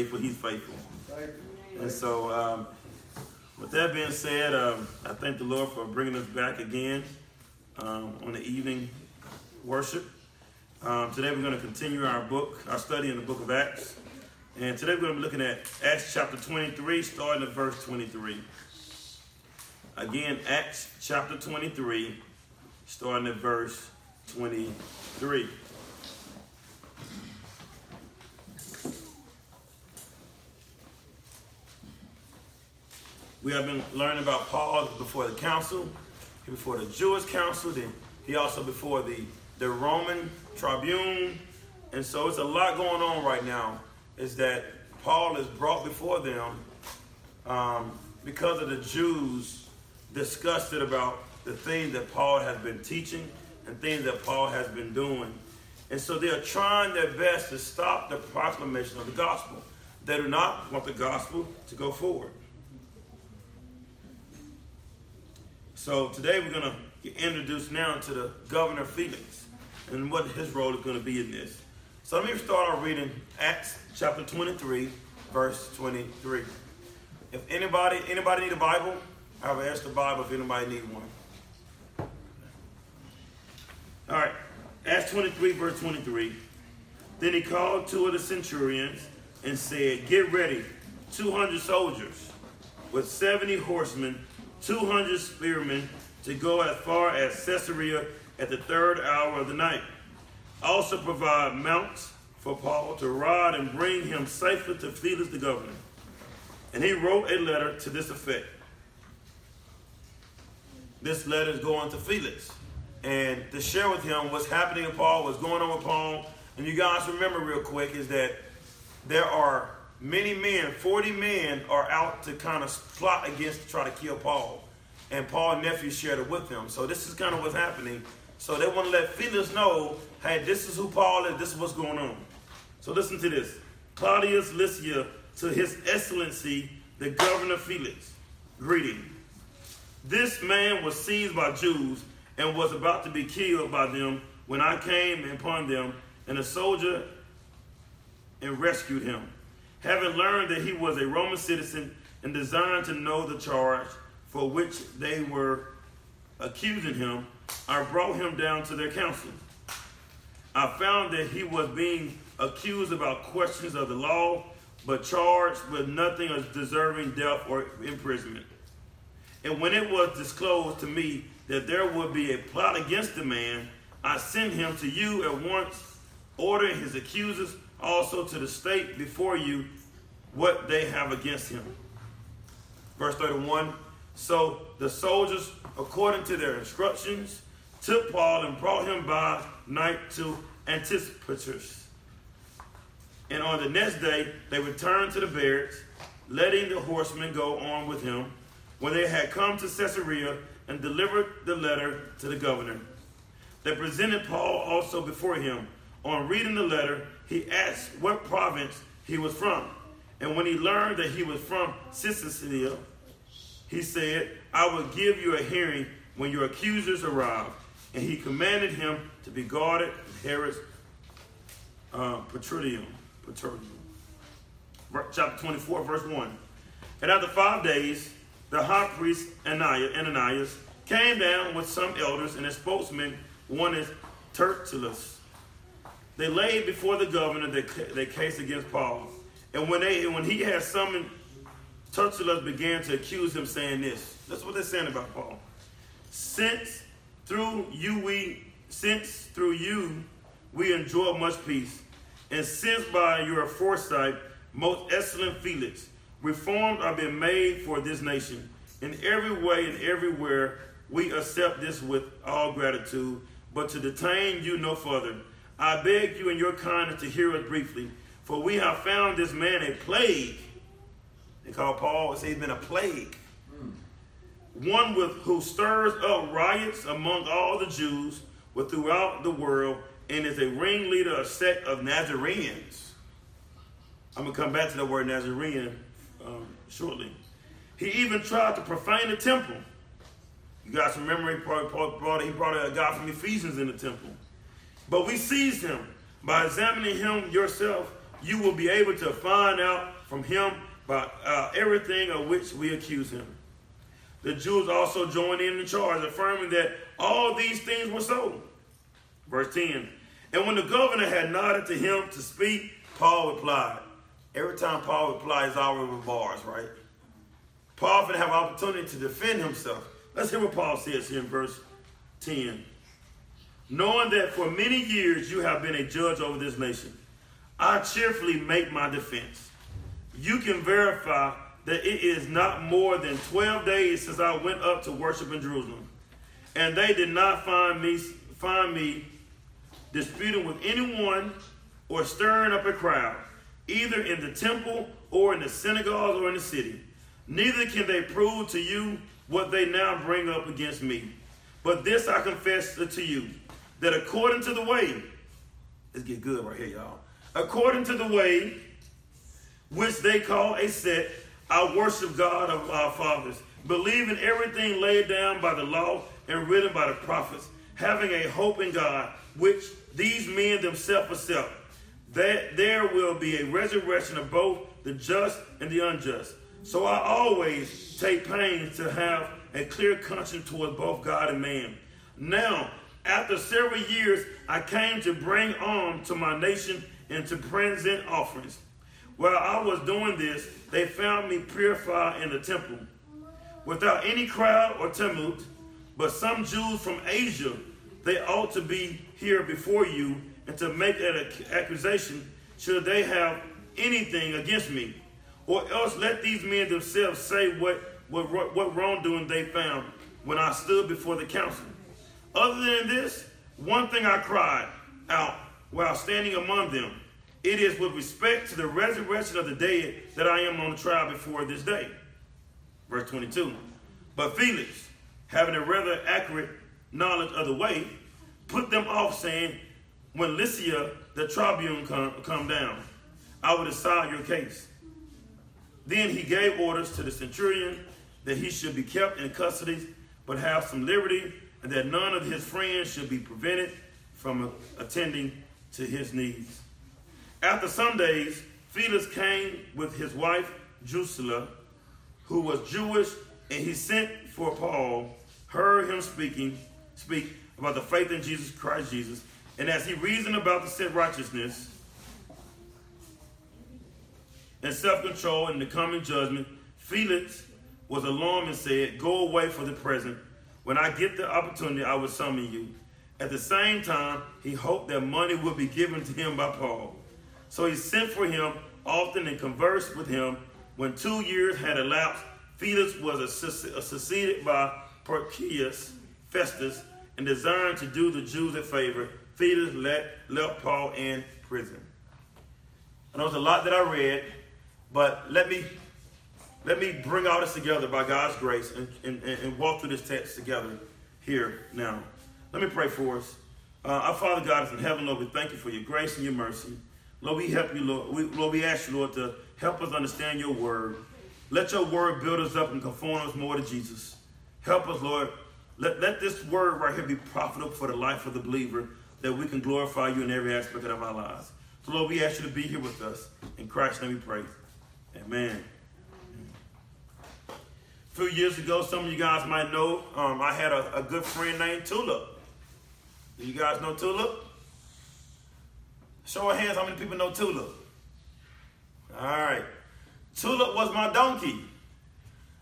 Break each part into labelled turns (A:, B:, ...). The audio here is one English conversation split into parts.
A: faithful, he's faithful. And so, um, with that being said, um, I thank the Lord for bringing us back again um, on the evening worship. Um, today we're going to continue our book, our study in the book of Acts. And today we're going to be looking at Acts chapter 23, starting at verse 23. Again, Acts chapter 23, starting at verse 23. We have been learning about Paul before the council, before the Jewish council, then he also before the, the Roman tribune. And so it's a lot going on right now. Is that Paul is brought before them um, because of the Jews disgusted about the things that Paul has been teaching and things that Paul has been doing. And so they are trying their best to stop the proclamation of the gospel. They do not want the gospel to go forward. So today we're going to get introduced now to the governor Felix and what his role is going to be in this. So let me start off reading Acts chapter 23, verse 23. If anybody anybody need a Bible, I will ask the Bible if anybody need one. All right, Acts 23, verse 23. Then he called two of the centurions and said, Get ready, 200 soldiers with 70 horsemen 200 spearmen to go as far as Caesarea at the third hour of the night. Also provide mounts for Paul to ride and bring him safely to Felix the governor. And he wrote a letter to this effect. This letter is going to Felix. And to share with him what's happening with Paul, what's going on with Paul. And you guys remember real quick is that there are many men, 40 men, are out to kind of plot against to try to kill Paul. And Paul's nephew shared it with them. So this is kind of what's happening. So they want to let Felix know, hey, this is who Paul is, this is what's going on. So listen to this. Claudius Lysia to his excellency, the governor Felix, greeting. This man was seized by Jews and was about to be killed by them when I came upon them, and a soldier and rescued him having learned that he was a Roman citizen and designed to know the charge for which they were accusing him, I brought him down to their council. I found that he was being accused about questions of the law, but charged with nothing as deserving death or imprisonment. And when it was disclosed to me that there would be a plot against the man, I sent him to you at once, ordering his accusers also to the state before you what they have against him. Verse 31 So the soldiers, according to their instructions, took Paul and brought him by night to Antipatris. And on the next day, they returned to the barracks, letting the horsemen go on with him. When they had come to Caesarea and delivered the letter to the governor, they presented Paul also before him. On reading the letter, he asked what province he was from. And when he learned that he was from Cilicia, he said, I will give you a hearing when your accusers arrive. And he commanded him to be guarded in Herod's uh, praetorium. Chapter 24, verse 1. And after five days, the high priest Ananias came down with some elders and a spokesman, one is Tertullus. They laid before the governor their case against Paul. And when they when he had summoned, Tertullus began to accuse him, saying this. That's what they're saying about Paul. Since through you we since through you we enjoy much peace, and since by your foresight, most excellent Felix, reforms are being made for this nation. In every way and everywhere, we accept this with all gratitude. But to detain you no further, I beg you in your kindness to hear us briefly for we have found this man a plague. They call Paul, say he's been a plague. One with who stirs up riots among all the Jews with throughout the world and is a ringleader of a sect of Nazarenes. I'm going to come back to the word Nazarene um, shortly. He even tried to profane the temple. You guys remember he brought, brought, he brought a guy from Ephesians in the temple. But we seized him by examining him yourself you will be able to find out from him about uh, everything of which we accuse him. The Jews also joined in the charge, affirming that all these things were so. Verse 10 And when the governor had nodded to him to speak, Paul replied. Every time Paul replies, always with bars, right? Paul can have an opportunity to defend himself. Let's hear what Paul says here in verse 10. Knowing that for many years you have been a judge over this nation, I cheerfully make my defense. You can verify that it is not more than 12 days since I went up to worship in Jerusalem. And they did not find me, find me disputing with anyone or stirring up a crowd, either in the temple or in the synagogues or in the city. Neither can they prove to you what they now bring up against me. But this I confess to you, that according to the way, let's get good right here, y'all. According to the way which they call a sect, I worship God of our fathers, believing everything laid down by the law and written by the prophets, having a hope in God, which these men themselves accept, that there will be a resurrection of both the just and the unjust. So I always take pains to have a clear conscience towards both God and man. Now, after several years, I came to bring on to my nation and to present offerings. While I was doing this, they found me purified in the temple, without any crowd or tumult. But some Jews from Asia, they ought to be here before you and to make an accusation should they have anything against me. Or else let these men themselves say what, what, what wrongdoing they found when I stood before the council. Other than this, one thing I cried out while standing among them it is with respect to the resurrection of the dead that I am on trial before this day. Verse 22. But Felix, having a rather accurate knowledge of the way, put them off, saying, When Lysia, the tribune, come, come down, I will decide your case. Then he gave orders to the centurion that he should be kept in custody, but have some liberty, and that none of his friends should be prevented from attending to his needs. After some days, Felix came with his wife Drusilla, who was Jewish, and he sent for Paul, heard him speaking, speak about the faith in Jesus Christ Jesus, and as he reasoned about the sin righteousness and self-control and the coming judgment, Felix was alarmed and said, Go away for the present. When I get the opportunity, I will summon you. At the same time, he hoped that money would be given to him by Paul. So he sent for him often and conversed with him. When two years had elapsed, Felix was succeeded by Porcius Festus and desiring to do the Jews a favor. Felix let, left Paul in prison. I know it's a lot that I read, but let me let me bring all this together by God's grace and, and, and walk through this text together here now. Let me pray for us. Uh, our Father God is in heaven, Lord, we thank you for your grace and your mercy. Lord, we help you, Lord. We, Lord, we ask you, Lord, to help us understand your word. Let your word build us up and conform us more to Jesus. Help us, Lord. Let, let this word right here be profitable for the life of the believer that we can glorify you in every aspect of our lives. So, Lord, we ask you to be here with us. In Christ's name we pray. Amen. Few years ago, some of you guys might know, um, I had a, a good friend named Tulip. Do you guys know Tulip? Show of hands, how many people know Tulip? All right. Tulip was my donkey.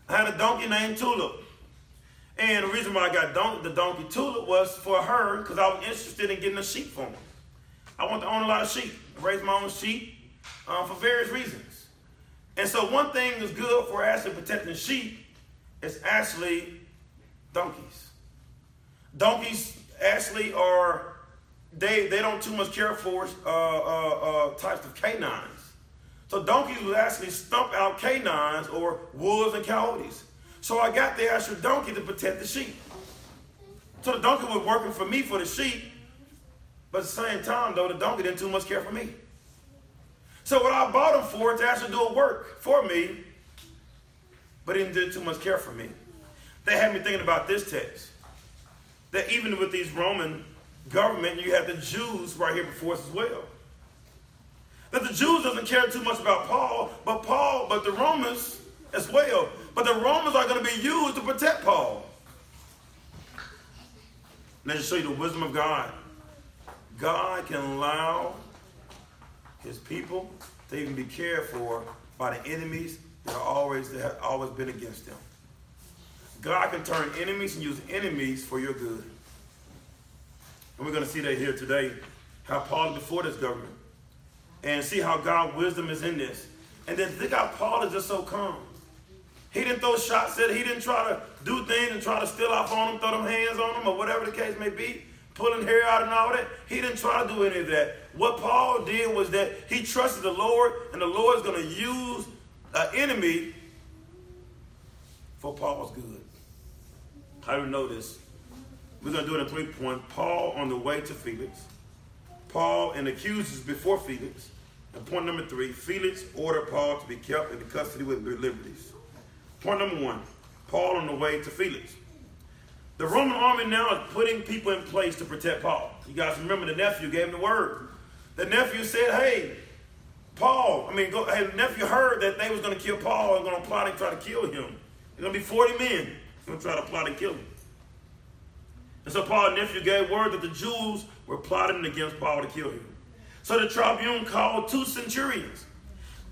A: I had a donkey named Tulip. And the reason why I got don- the donkey Tulip was for her because I was interested in getting a sheep for me. I want to own a lot of sheep, raise my own sheep uh, for various reasons. And so one thing is good for actually protecting sheep is actually donkeys. Donkeys actually are they they don't too much care for uh, uh, uh, types of canines. So donkeys would actually stump out canines or wolves and coyotes. So I got the actual donkey to protect the sheep. So the donkey was working for me for the sheep, but at the same time, though, the donkey didn't too much care for me. So what I bought him for to actually do a work for me, but he didn't do too much care for me. They had me thinking about this text. That even with these Roman government, you have the Jews right here before us as well. That the Jews doesn't care too much about Paul, but Paul, but the Romans as well. But the Romans are going to be used to protect Paul. Let me show you the wisdom of God. God can allow his people to even be cared for by the enemies always have always been against them. God can turn enemies and use enemies for your good. And we're going to see that here today, how Paul before this government. And see how God's wisdom is in this. And then think how Paul is just so calm. He didn't throw shots at He didn't try to do things and try to steal off on them, throw them hands on them, or whatever the case may be, pulling hair out and all that. He didn't try to do any of that. What Paul did was that he trusted the Lord, and the Lord is going to use an enemy for Paul's good. How do we know this? We're going to do it in three points. Paul on the way to Felix. Paul and accusers before Felix. And point number three, Felix ordered Paul to be kept in custody with liberties. Point number one, Paul on the way to Felix. The Roman army now is putting people in place to protect Paul. You guys remember the nephew gave him the word. The nephew said, hey, Paul, I mean, go, hey, nephew heard that they was going to kill Paul and going to plot and try to kill him. There's going to be 40 men going to try to plot and kill him. And so Paul's nephew gave word that the Jews were plotting against Paul to kill him. So the tribune called two centurions.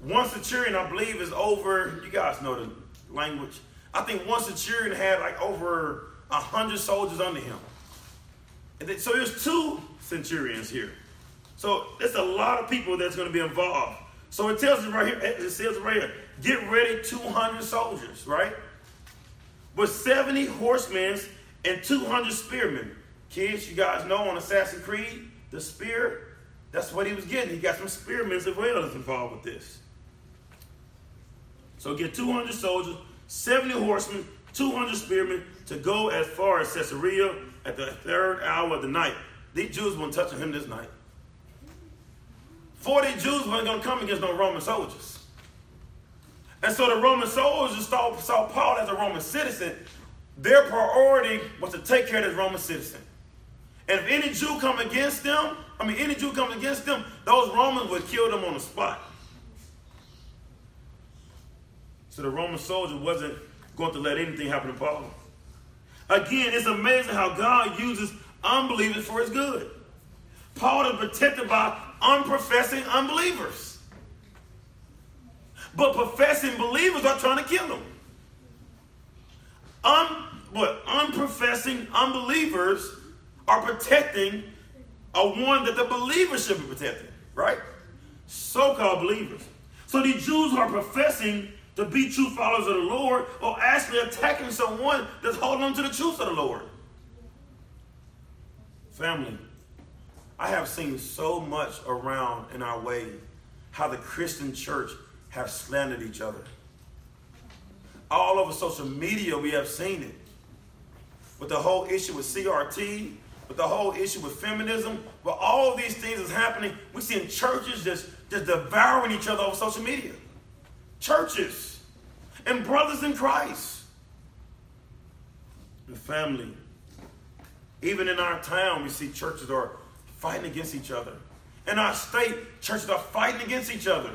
A: One centurion, I believe, is over, you guys know the language. I think one centurion had like over a hundred soldiers under him. Then, so there's two centurions here. So it's a lot of people that's going to be involved. So it tells us right here, it says right here, get ready 200 soldiers, right? With 70 horsemen and 200 spearmen. Kids, you guys know on Assassin's Creed, the spear, that's what he was getting. He got some spearmen as well that's involved with this. So get 200 soldiers, 70 horsemen, 200 spearmen to go as far as Caesarea at the third hour of the night. These Jews weren't touching him this night. 40 Jews weren't going to come against no Roman soldiers. And so the Roman soldiers saw, saw Paul as a Roman citizen. Their priority was to take care of this Roman citizen. And if any Jew come against them, I mean, any Jew comes against them, those Romans would kill them on the spot. So the Roman soldier wasn't going to let anything happen to Paul. Again, it's amazing how God uses unbelievers for his good. Paul is protected by unprofessing unbelievers. But professing believers are trying to kill him. Un, um, what unprofessing unbelievers are protecting a one that the believers should be protecting, right? So-called believers. So these Jews are professing to be true followers of the Lord or actually attacking someone that's holding on to the truth of the Lord. Family, I have seen so much around in our way how the Christian church have slandered each other. All over social media, we have seen it. With the whole issue with CRT, with the whole issue with feminism, with all these things is happening, we see churches just, just devouring each other over social media churches, and brothers in Christ. The family. Even in our town, we see churches are fighting against each other. In our state, churches are fighting against each other.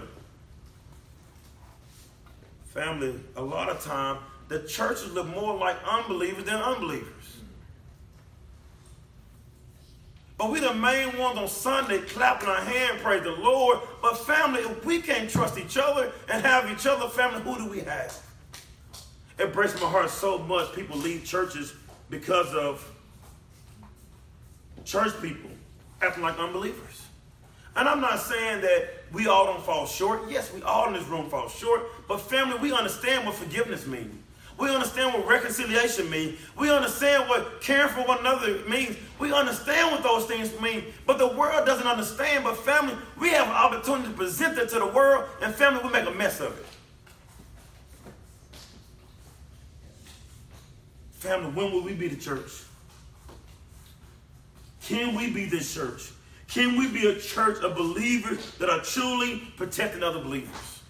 A: Family, a lot of time, the churches look more like unbelievers than unbelievers. But we the main ones on Sunday clapping our hand, praise the Lord. But family, if we can't trust each other and have each other, family, who do we have? It breaks my heart so much people leave churches because of church people acting like unbelievers. And I'm not saying that we all don't fall short. Yes, we all in this room fall short. But family, we understand what forgiveness means. We understand what reconciliation means. We understand what caring for one another means. We understand what those things mean. But the world doesn't understand. But family, we have an opportunity to present it to the world, and family, we make a mess of it. Family, when will we be the church? Can we be this church? Can we be a church of believers that are truly protecting other believers?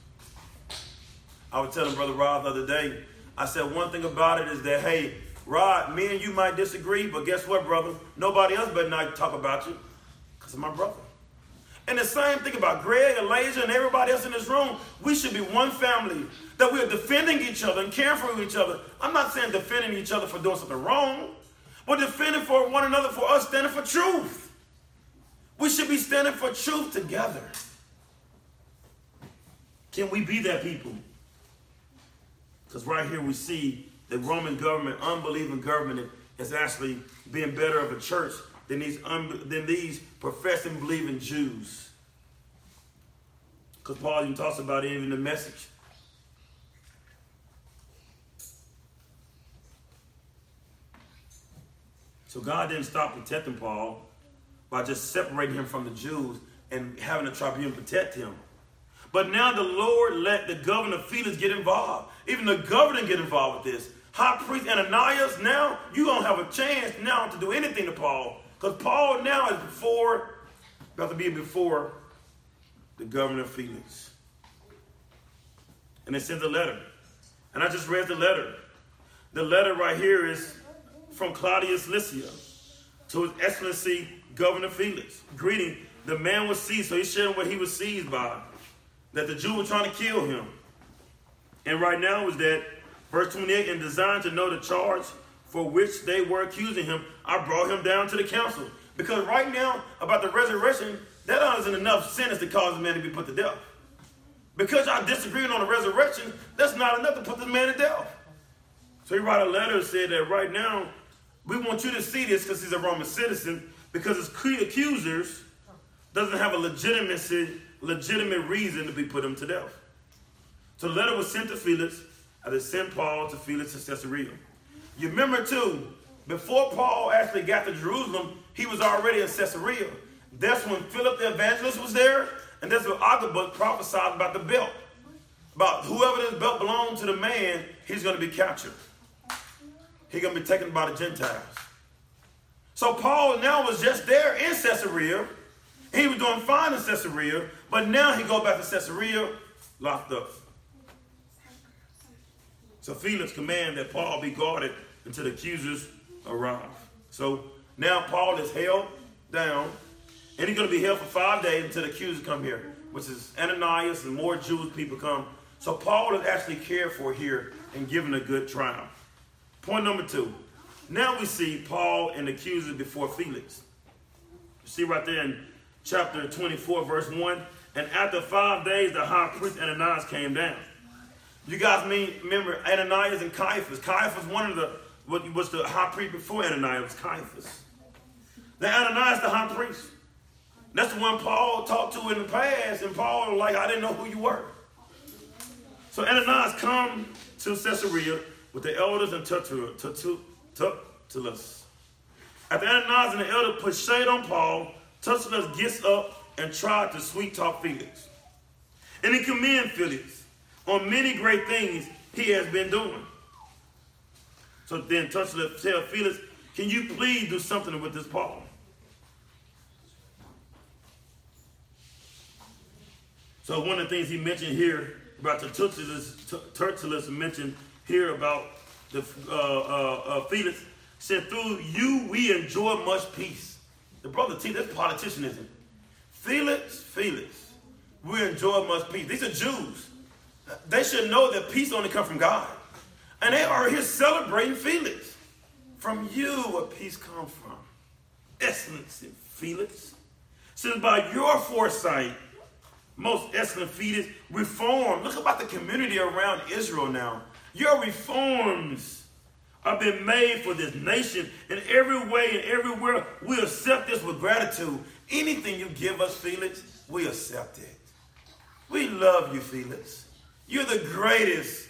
A: I was telling Brother Rob the other day, I said one thing about it is that, hey, Rod, me and you might disagree, but guess what, brother? Nobody else better not talk about you because of my brother. And the same thing about Greg, Elijah, and everybody else in this room. We should be one family that we are defending each other and caring for each other. I'm not saying defending each other for doing something wrong, but defending for one another for us standing for truth. We should be standing for truth together. Can we be that people? Because right here we see the Roman government, unbelieving government, is actually being better of a church than these, un- than these professing believing Jews. Because Paul even talks about it in the message. So God didn't stop protecting Paul by just separating him from the Jews and having the tribune protect him. But now the Lord let the governor Felix get involved. Even the governor get involved with this. High priest Ananias, now you don't have a chance now to do anything to Paul. Because Paul now is before, about to be before the governor Felix. And they sent a letter. And I just read the letter. The letter right here is from Claudius Lycia to His Excellency Governor Felix. Greeting, the man was seized, so he's sharing what he was seized by. That the Jew was trying to kill him. And right now is that verse 28, and designed to know the charge for which they were accusing him, I brought him down to the council. Because right now, about the resurrection, that isn't enough sentence to cause a man to be put to death. Because y'all disagreeing on the resurrection, that's not enough to put this man to death. So he wrote a letter and said that right now, we want you to see this because he's a Roman citizen, because his accusers doesn't have a legitimacy, legitimate reason to be put him to death. So the letter was sent to Felix, and they sent Paul to Felix at Caesarea. You remember too, before Paul actually got to Jerusalem, he was already in Caesarea. That's when Philip the evangelist was there, and that's when Agabus prophesied about the belt. About whoever this belt belonged to the man, he's going to be captured. He's going to be taken by the Gentiles. So Paul now was just there in Caesarea. He was doing fine in Caesarea, but now he go back to Caesarea locked up. So Felix commanded that Paul be guarded until the accusers arrive. So now Paul is held down, and he's going to be held for five days until the accusers come here, which is Ananias and more Jewish people come. So Paul is actually cared for here and given a good trial. Point number two. Now we see Paul and the accusers before Felix. You see right there in chapter 24, verse 1. And after five days, the high priest Ananias came down. You guys mean remember Ananias and Caiaphas? Caiaphas, one of the what was the high priest before Ananias was Caiaphas. Then Ananias, the high priest. That's the one Paul talked to in the past, and Paul was like, I didn't know who you were. So Ananias come to Caesarea with the elders and Tertullus. After Ananias and the elder put shade on Paul, Tertullus gets up and tried to sweet talk Felix. And he commend Felix on many great things he has been doing. So then Tertullus tell Felix, can you please do something with this Paul? So one of the things he mentioned here about Tertullus, Tertullus mentioned here about the uh, uh, uh, Felix said, through you we enjoy much peace. The brother T, this politicianism. Felix, Felix, we enjoy much peace. These are Jews. They should know that peace only comes from God. And they are here celebrating Felix. From you, where peace comes from. Excellency, Felix. Since by your foresight, most excellent Felix, reform. Look about the community around Israel now. Your reforms have been made for this nation in every way and everywhere. We accept this with gratitude. Anything you give us, Felix, we accept it. We love you, Felix. You're the greatest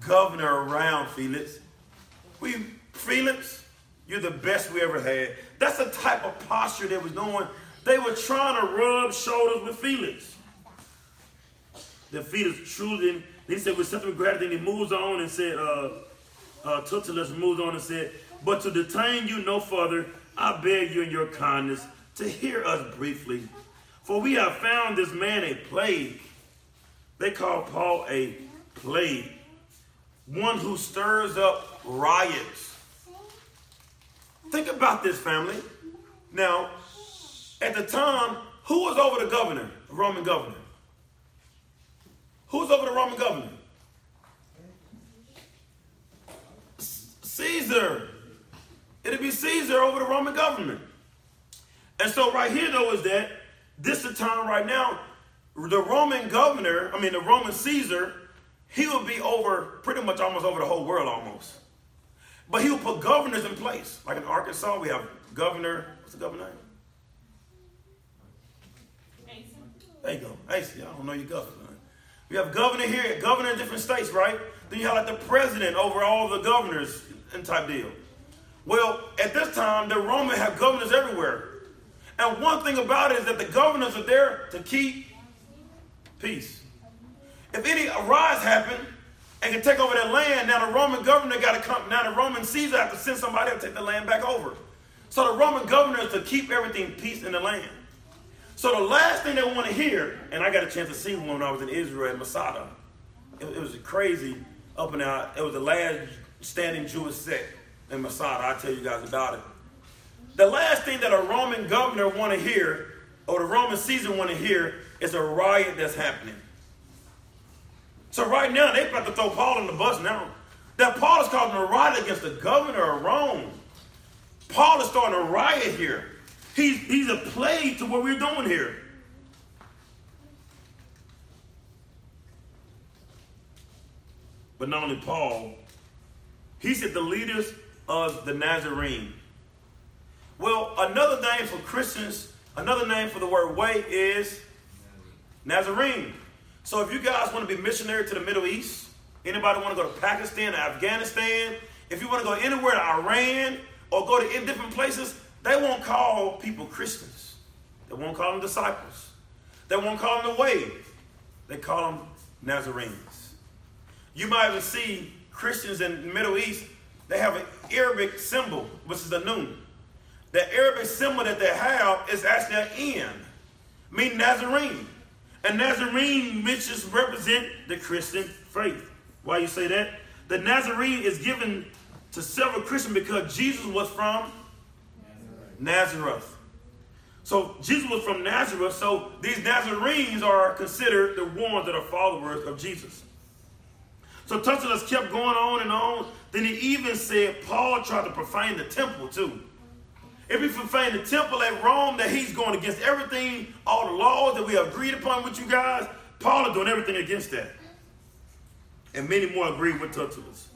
A: governor around, Felix. We, Felix, you're the best we ever had. That's the type of posture they was doing. They were trying to rub shoulders with Felix. The Felix truly, he said with something gratitude, and he moves on and said, uh, uh, moves on and said, but to detain you no further, I beg you in your kindness to hear us briefly. For we have found this man a plague. They call Paul a plague one who stirs up riots. Think about this, family. Now, at the time, who was over the governor, the Roman governor? Who's over the Roman governor? Caesar. It'd be Caesar over the Roman government. And so right here though is that this is the time right now, the Roman governor, I mean the Roman Caesar, he will be over pretty much almost over the whole world almost. But he will put governors in place. Like in Arkansas, we have governor, what's the governor name? There you go. Asa, I don't know your governor. We have governor here, governor in different states, right? Then you have like the president over all the governors and type deal. Well, at this time, the Roman have governors everywhere. And one thing about it is that the governors are there to keep peace. If any rise happen and can take over that land, now the Roman governor got to come. Now the Roman Caesar have to send somebody to take the land back over. So the Roman governor is to keep everything peace in the land. So the last thing they want to hear, and I got a chance to see one when I was in Israel at Masada. It, it was crazy up and out. It was the last standing Jewish sect in Masada. I'll tell you guys about it. The last thing that a Roman governor want to hear, or the Roman Caesar want to hear, is a riot that's happening. So right now, they about to throw Paul on the bus now. That Paul is causing a riot against the governor of Rome. Paul is starting a riot here. He's, he's a plague to what we're doing here. But not only Paul, he said the leaders of the Nazarene. Well, another name for Christians, another name for the word way is Nazarene. So if you guys want to be missionary to the Middle East, anybody want to go to Pakistan, Afghanistan, if you want to go anywhere to Iran or go to different places, they won't call people Christians. They won't call them disciples. They won't call them the way. They call them Nazarenes. You might even see Christians in the Middle East, they have an Arabic symbol, which is the noon. The Arabic symbol that they have is actually an N, meaning Nazarene. And Nazarene mentions represent the Christian faith. Why you say that? The Nazarene is given to several Christians because Jesus was from Nazareth. So Jesus was from Nazareth, so these Nazarenes are considered the ones that are followers of Jesus. So Tertullus kept going on and on. Then he even said Paul tried to profane the temple too. If he profaned the temple at Rome, that he's going against everything, all the laws that we agreed upon with you guys. Paul is doing everything against that. And many more agree with Tertullus.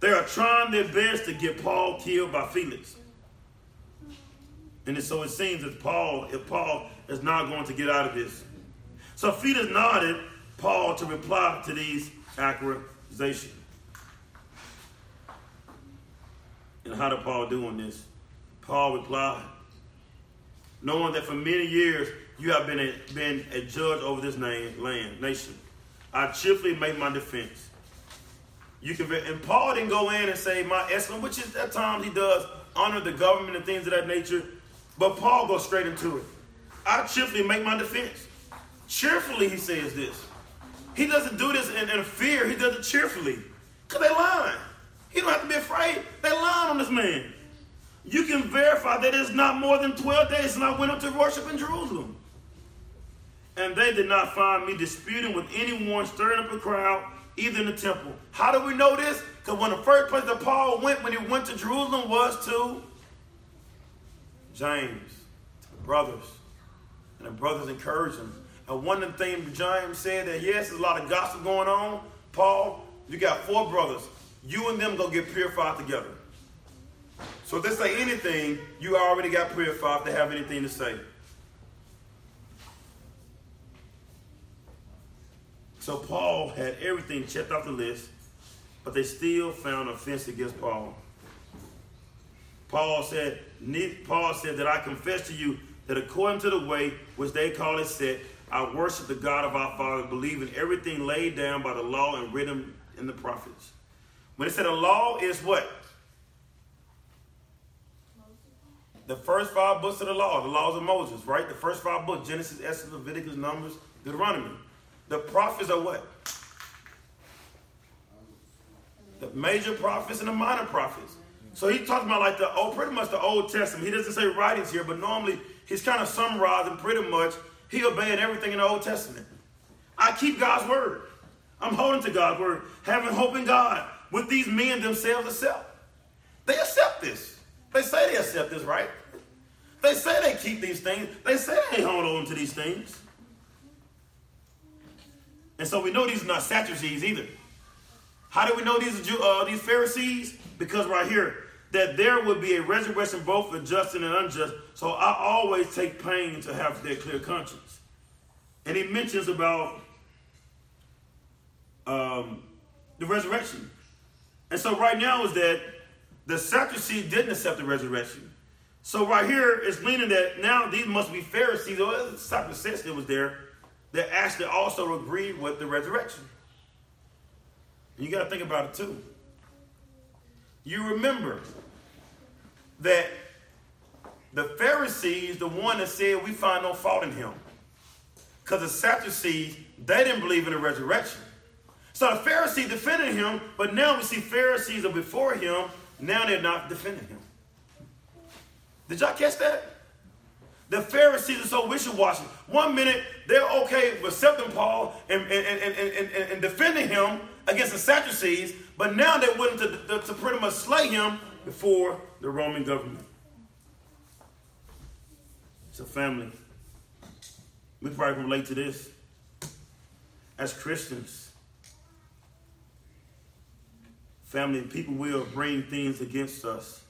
A: They are trying their best to get Paul killed by Felix. And so it seems that Paul, if Paul is not going to get out of this. So Felix nodded Paul to reply to these accusations. And how did Paul do on this? Paul replied, knowing that for many years you have been a, been a judge over this name, land, nation, I cheerfully make my defense. You can, and Paul didn't go in and say, "My excellence," which is at times he does honor the government and things of that nature. But Paul goes straight into it. I cheerfully make my defense. Cheerfully, he says this. He doesn't do this in, in fear. He does it cheerfully. Because they lying. He don't have to be afraid. They lying on this man. You can verify that it's not more than 12 days since I went up to worship in Jerusalem. And they did not find me disputing with anyone, stirring up a crowd, either in the temple. How do we know this? Because when the first place that Paul went when he went to Jerusalem was to James, the brothers. And the brothers encouraged him. And one of the things James said that yes, there's a lot of gossip going on. Paul, you got four brothers. You and them go get purified together. So if they say anything, you already got purified to have anything to say. So Paul had everything checked off the list, but they still found offense against Paul. Paul said, Paul said that I confess to you that according to the way which they call it set, I worship the God of our Father, believing everything laid down by the law and written in the prophets. When it said the law is what? The first five books of the law, the laws of Moses, right? The first five books, Genesis, Exodus, Leviticus, Numbers, Deuteronomy. The prophets are what? The major prophets and the minor prophets. So he talks about like the old, pretty much the Old Testament. He doesn't say writings here, but normally he's kind of summarizing pretty much he obeyed everything in the Old Testament. I keep God's word. I'm holding to God's word, having hope in God. With these men themselves accept. They accept this. They say they accept this, right? They say they keep these things. They say they hold on to these things. And so we know these are not Sadducees either. How do we know these are uh, these Pharisees? Because right here, that there would be a resurrection both for just and unjust. So I always take pain to have that clear conscience. And he mentions about um, the resurrection. And so right now is that the Sadducees didn't accept the resurrection. So right here it's meaning that now these must be Pharisees, or says that was there, that actually also agreed with the resurrection. And you got to think about it too. You remember that the Pharisees, the one that said we find no fault in him. Because the Sadducees, they didn't believe in the resurrection. So the Pharisees defended him, but now we see Pharisees are before him. Now they're not defending him. Did y'all catch that? The Pharisees are so wishy-washy. One minute they're okay with accepting Paul and, and, and, and, and, and defending him against the Sadducees, but now they're willing to, to, to pretty much slay him before the Roman government. So, family, we probably can relate to this. As Christians, Family, and people will bring things against us.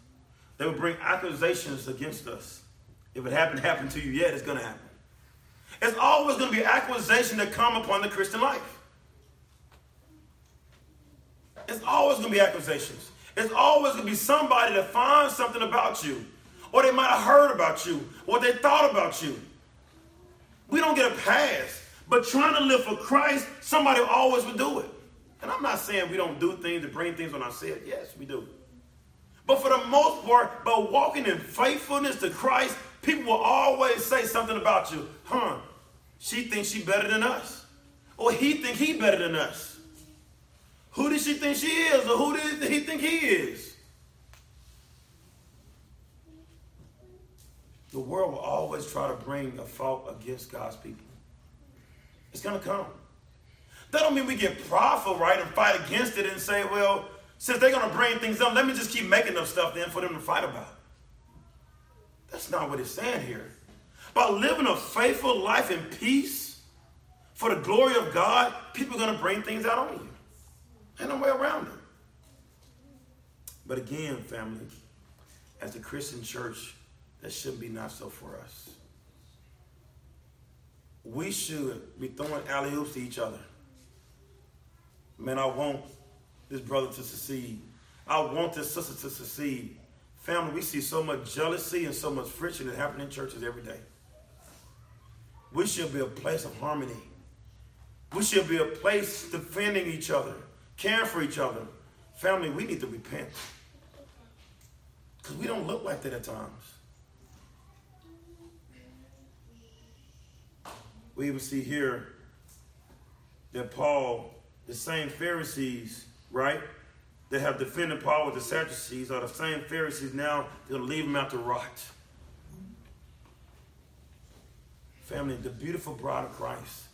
A: They will bring accusations against us. If it happened, happened to you yet, it's going to happen. It's always going to be accusation that come upon the Christian life. It's always going to be accusations. It's always going to be somebody that finds something about you, or they might have heard about you, or they thought about you. We don't get a pass, but trying to live for Christ, somebody always would do it. And I'm not saying we don't do things to bring things on ourselves. Yes, we do. But for the most part, by walking in faithfulness to Christ, people will always say something about you. Huh, she thinks she better than us. Or he think he better than us. Who does she think she is? Or who does he think he is? The world will always try to bring a fault against God's people. It's going to come. That don't mean we get prideful, right, and fight against it and say, well, since they're going to bring things up, let me just keep making up stuff then for them to fight about. That's not what it's saying here. By living a faithful life in peace for the glory of God, people are going to bring things out on you. Ain't no way around it. But again, family, as a Christian church, that shouldn't be not so for us. We should be throwing alley oops to each other. Man, I want this brother to succeed. I want this sister to succeed. Family, we see so much jealousy and so much friction that happen in churches every day. We should be a place of harmony. We should be a place defending each other, caring for each other. Family, we need to repent. Because we don't look like that at times. We even see here that Paul the same Pharisees, right, that have defended Paul with the Sadducees are the same Pharisees now that leave him out to rot. Family, the beautiful bride of Christ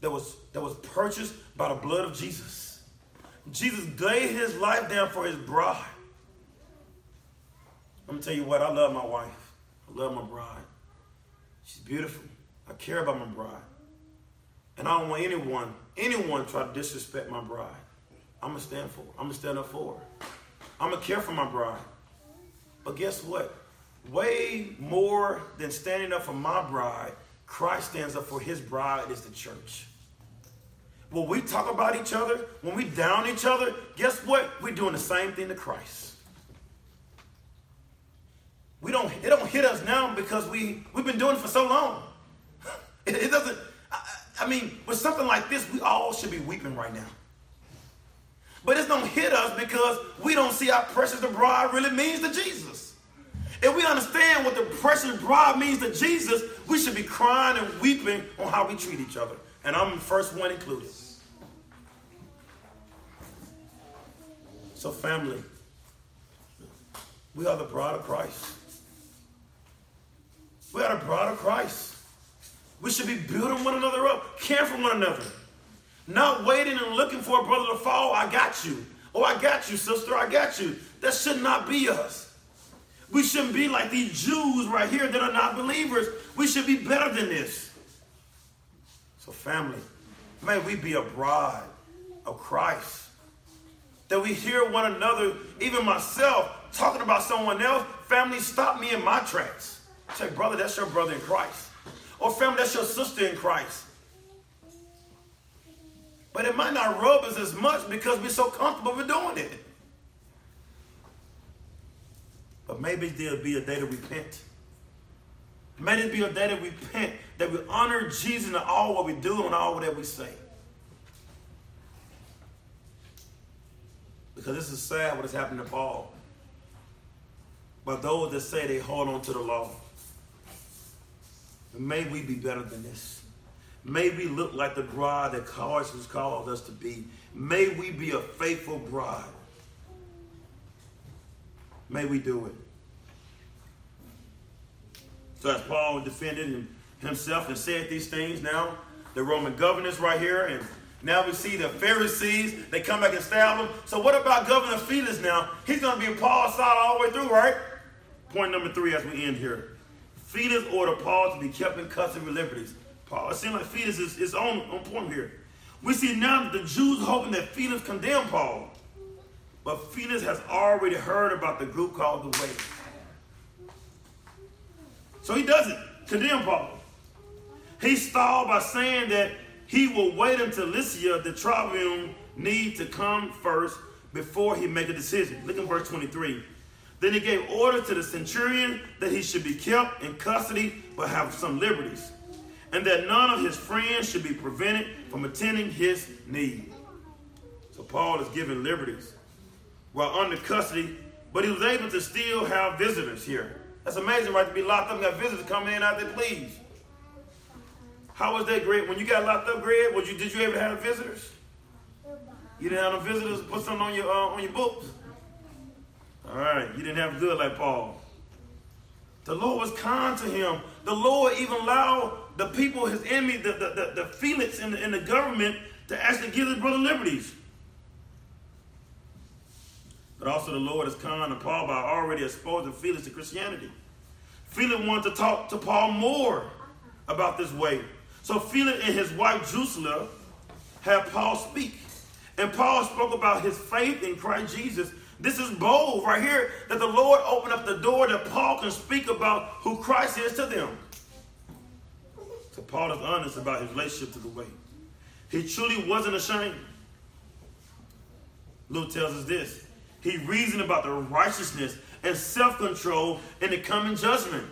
A: that was, that was purchased by the blood of Jesus. Jesus laid his life down for his bride. I'm gonna tell you what, I love my wife. I love my bride. She's beautiful. I care about my bride. And I don't want anyone, anyone try to disrespect my bride. I'm to stand for her. I'm to stand up for her. I'm to care for my bride. But guess what? Way more than standing up for my bride, Christ stands up for his bride is the church. When we talk about each other, when we down each other, guess what? We're doing the same thing to Christ. We don't, it don't hit us now because we, we've been doing it for so long. It, it doesn't, I mean, with something like this, we all should be weeping right now. But it don't hit us because we don't see how precious the bride really means to Jesus. If we understand what the precious bride means to Jesus, we should be crying and weeping on how we treat each other. And I'm the first one included. So, family, We are the bride of Christ. We are the bride of Christ. We should be building one another up, caring for one another. Not waiting and looking for a brother to fall. I got you. Oh, I got you, sister. I got you. That should not be us. We shouldn't be like these Jews right here that are not believers. We should be better than this. So, family, may we be a bride of Christ. That we hear one another, even myself, talking about someone else. Family, stop me in my tracks. Say, brother, that's your brother in Christ. Or family, that's your sister in Christ. But it might not rub us as much because we're so comfortable with doing it. But maybe there'll be a day to repent. May it be a day to repent, that we honor Jesus in all what we do and all that we say. Because this is sad what has happened to Paul. But those that say they hold on to the law, may we be better than this. May we look like the bride that Christ has called us to be. May we be a faithful bride. May we do it. So as Paul defended himself and said these things, now the Roman governors right here, and now we see the Pharisees, they come back and stab him. So what about Governor Felix now? He's going to be Paul's side all the way through, right? Point number three as we end here. Felix ordered Paul to be kept in custody liberties. Paul, it seems like Felix is, is on, on point here. We see now the Jews hoping that Felix condemn Paul. But Felix has already heard about the group called the Way. So he doesn't condemn Paul. He stalled by saying that he will wait until Lysias, the tribune, need to come first before he make a decision. Look at verse 23. Then he gave order to the centurion that he should be kept in custody but have some liberties, and that none of his friends should be prevented from attending his need. So Paul is given liberties while under custody, but he was able to still have visitors here. That's amazing, right? To be locked up and got visitors coming in out there, please. How was that, Greg? When you got locked up, Greg, you, did you ever have visitors? You didn't have no visitors? Put something on your uh, on your books. All right, you didn't have good like Paul. The Lord was kind to him. The Lord even allowed the people, his enemy, the, the, the, the Felix in the, in the government, to actually give his brother liberties. But also the Lord is kind to Paul by already exposing Felix to Christianity. Felix wanted to talk to Paul more about this way. So Felix and his wife Drusilla had Paul speak. And Paul spoke about his faith in Christ Jesus. This is bold right here that the Lord opened up the door that Paul can speak about who Christ is to them. So Paul is honest about his relationship to the way. He truly wasn't ashamed. Luke tells us this. He reasoned about the righteousness and self-control in the coming judgment.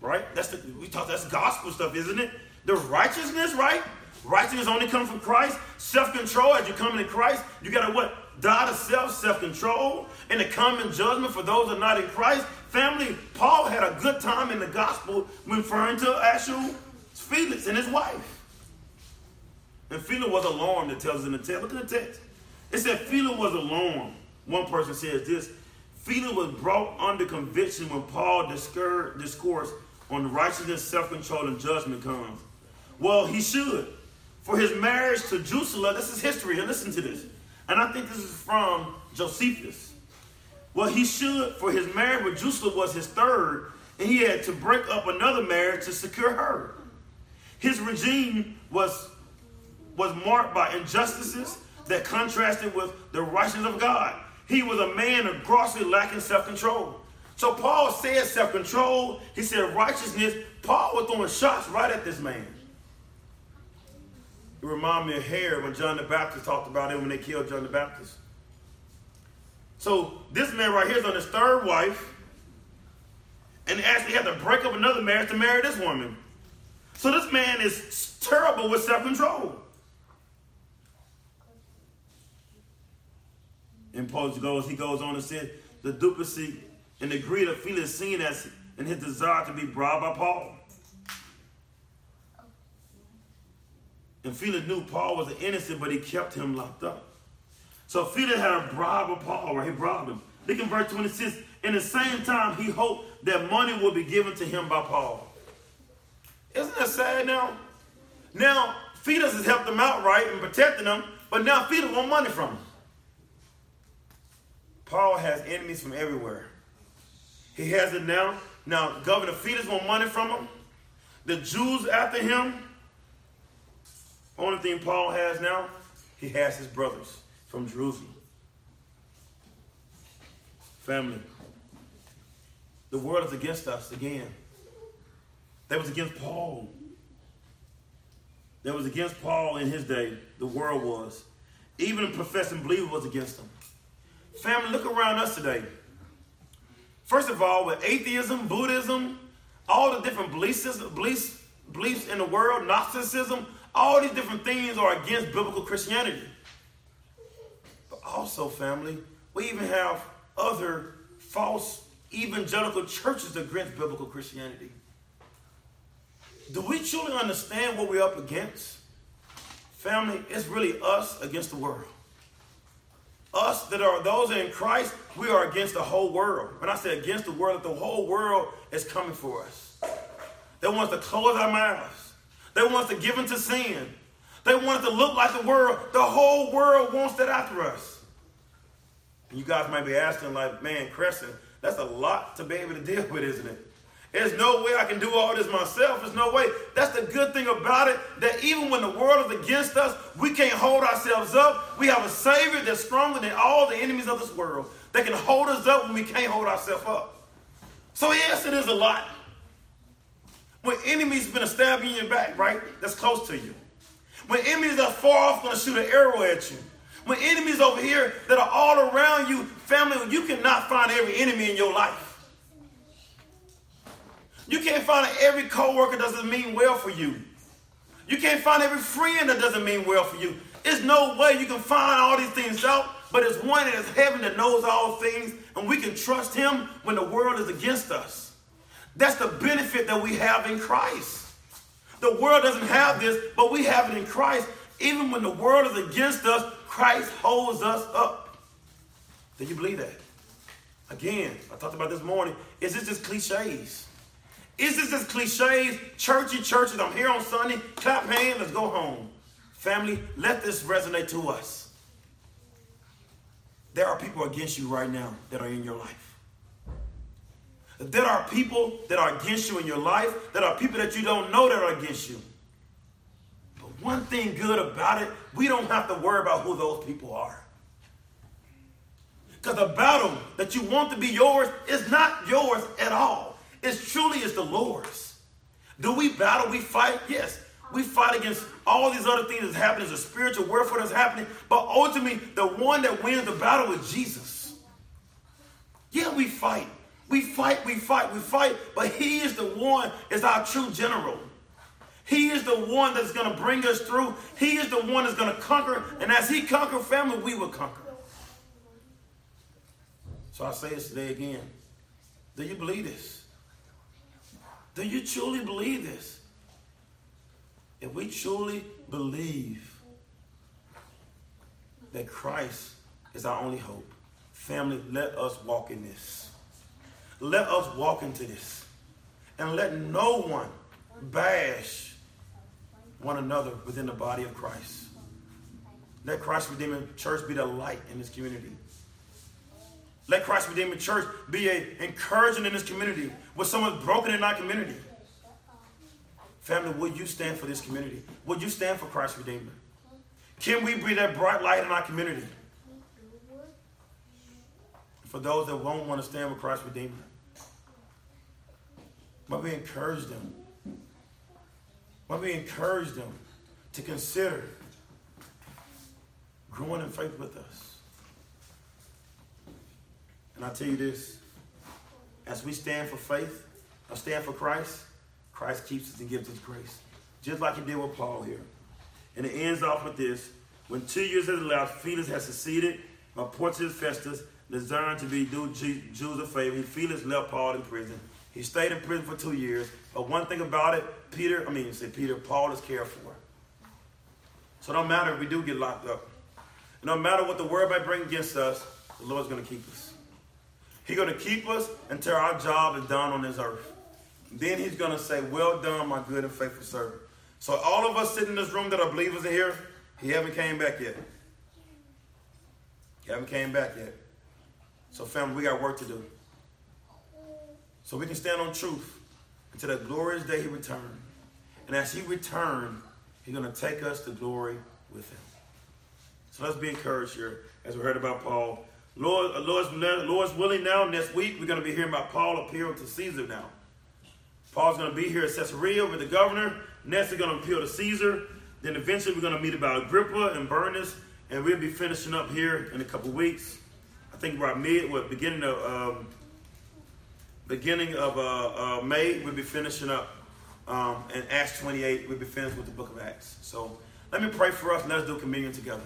A: Right? That's the we talk that's gospel stuff, isn't it? The righteousness, right? Righteousness only comes from Christ. Self-control as you come into Christ, you gotta what? Die to self, self-control, and the coming judgment for those that are not in Christ. Family, Paul had a good time in the gospel referring to actual Felix and his wife. And Felix was alarmed, it tells us in the text. Look at the text. It said Felix was alarmed. One person says this. Felix was brought under conviction when Paul discoursed on the righteousness, self-control, and judgment comes. Well, he should. For his marriage to Drusilla, this is history, and listen to this. And I think this is from Josephus. Well, he should, for his marriage with Drusilla was his third, and he had to break up another marriage to secure her. His regime was, was marked by injustices that contrasted with the righteousness of God. He was a man of grossly lacking self-control. So Paul said self-control. He said righteousness. Paul was throwing shots right at this man. It reminded me of Herod when John the Baptist talked about him when they killed John the Baptist. So this man right here is on his third wife and actually had to break up another marriage to marry this woman. So this man is terrible with self-control. And Paul goes, he goes on and said, the duplicity and the greed of Felix seen as in his desire to be bribed by Paul. And Felix knew Paul was innocent, but he kept him locked up. So Felix had a bribe of Paul, right? He bribed him. Look in verse 26. In the same time, he hoped that money would be given to him by Paul. Isn't that sad now? Now, Felix has helped him out, right, and protecting him, but now Felix want money from him. Paul has enemies from everywhere. He has it now. Now, Governor Felix want money from him. The Jews after him. Only thing Paul has now, he has his brothers from Jerusalem. Family. The world is against us again. That was against Paul. That was against Paul in his day. The world was. Even a professing believer was against him. Family, look around us today. First of all, with atheism, Buddhism, all the different beliefs, beliefs, in the world, Gnosticism, all these different things are against biblical Christianity. But also, family, we even have other false evangelical churches against biblical Christianity. Do we truly understand what we're up against? Family, it's really us against the world. Us that are those in Christ, we are against the whole world. When I say against the world, the whole world is coming for us. They want us to close our mouths. They want us to give into sin. They want us to look like the world. The whole world wants that after us. And you guys might be asking, like, man, Crescent, that's a lot to be able to deal with, isn't it? There's no way I can do all this myself. There's no way. That's the good thing about it, that even when the world is against us, we can't hold ourselves up. We have a Savior that's stronger than all the enemies of this world that can hold us up when we can't hold ourselves up. So, yes, it is a lot. When enemies been stabbing you in your back, right? That's close to you. When enemies are far off going to shoot an arrow at you. When enemies over here that are all around you, family, you cannot find every enemy in your life. You can't find every coworker doesn't mean well for you. You can't find every friend that doesn't mean well for you. There's no way you can find all these things out, but it's one that is heaven that knows all things, and we can trust him when the world is against us. That's the benefit that we have in Christ. The world doesn't have this, but we have it in Christ. Even when the world is against us, Christ holds us up. Do you believe that? Again, I talked about this morning. Is this just cliches? Is this just cliches, churchy churches? I'm here on Sunday, clap hands, let's go home. Family, let this resonate to us. There are people against you right now that are in your life. There are people that are against you in your life. There are people that you don't know that are against you. But one thing good about it, we don't have to worry about who those people are. Because the battle that you want to be yours is not yours at all. It's truly is the Lord's. Do we battle? We fight? Yes. We fight against all these other things that's happening. A spiritual warfare that's happening. But ultimately, the one that wins the battle is Jesus. Yeah, we fight. We fight, we fight, we fight. But he is the one is our true general. He is the one that's going to bring us through. He is the one that's going to conquer. And as he conquered family, we will conquer. So I say this today again. Do you believe this? Do you truly believe this? If we truly believe that Christ is our only hope, family, let us walk in this. Let us walk into this. And let no one bash one another within the body of Christ. Let Christ Redeemer Church be the light in this community. Let Christ Redeemer Church be an encouragement in this community with someone broken in our community. Family, would you stand for this community? Would you stand for Christ Redeemer? Can we be that bright light in our community? For those that won't want to stand with Christ Redeemer, might we encourage them? Might we encourage them to consider growing in faith with us? And I tell you this as we stand for faith, or stand for Christ, Christ keeps us and gives us grace. Just like he did with Paul here. And it ends off with this. When two years has elapsed, Felix has succeeded by Porcius Festus, designed to be due Jews a favor. Felix left Paul in prison. He stayed in prison for two years. But one thing about it, Peter, I mean, say Peter, Paul is cared for. So it don't matter if we do get locked up. no matter what the world might bring against us, the Lord's going to keep us. He's going to keep us until our job is done on this earth. Then he's going to say, well done, my good and faithful servant. So all of us sitting in this room that are believers in here, he haven't came back yet. He haven't came back yet. So family, we got work to do. So we can stand on truth until that glorious day he returns. And as he returns, he's going to take us to glory with him. So let's be encouraged here as we heard about Paul. Lord, uh, Lord's, Lord's willing now, next week, we're going to be hearing about Paul appeal to Caesar now. Paul's going to be here at Caesarea with the governor. Next, we're going to appeal to Caesar. Then eventually, we're going to meet about Agrippa and Bernice. And we'll be finishing up here in a couple weeks. I think about mid, what, beginning of um, beginning of uh, uh, May, we'll be finishing up. Um, and Acts 28, we'll be finished with the book of Acts. So let me pray for us. Let us do communion together.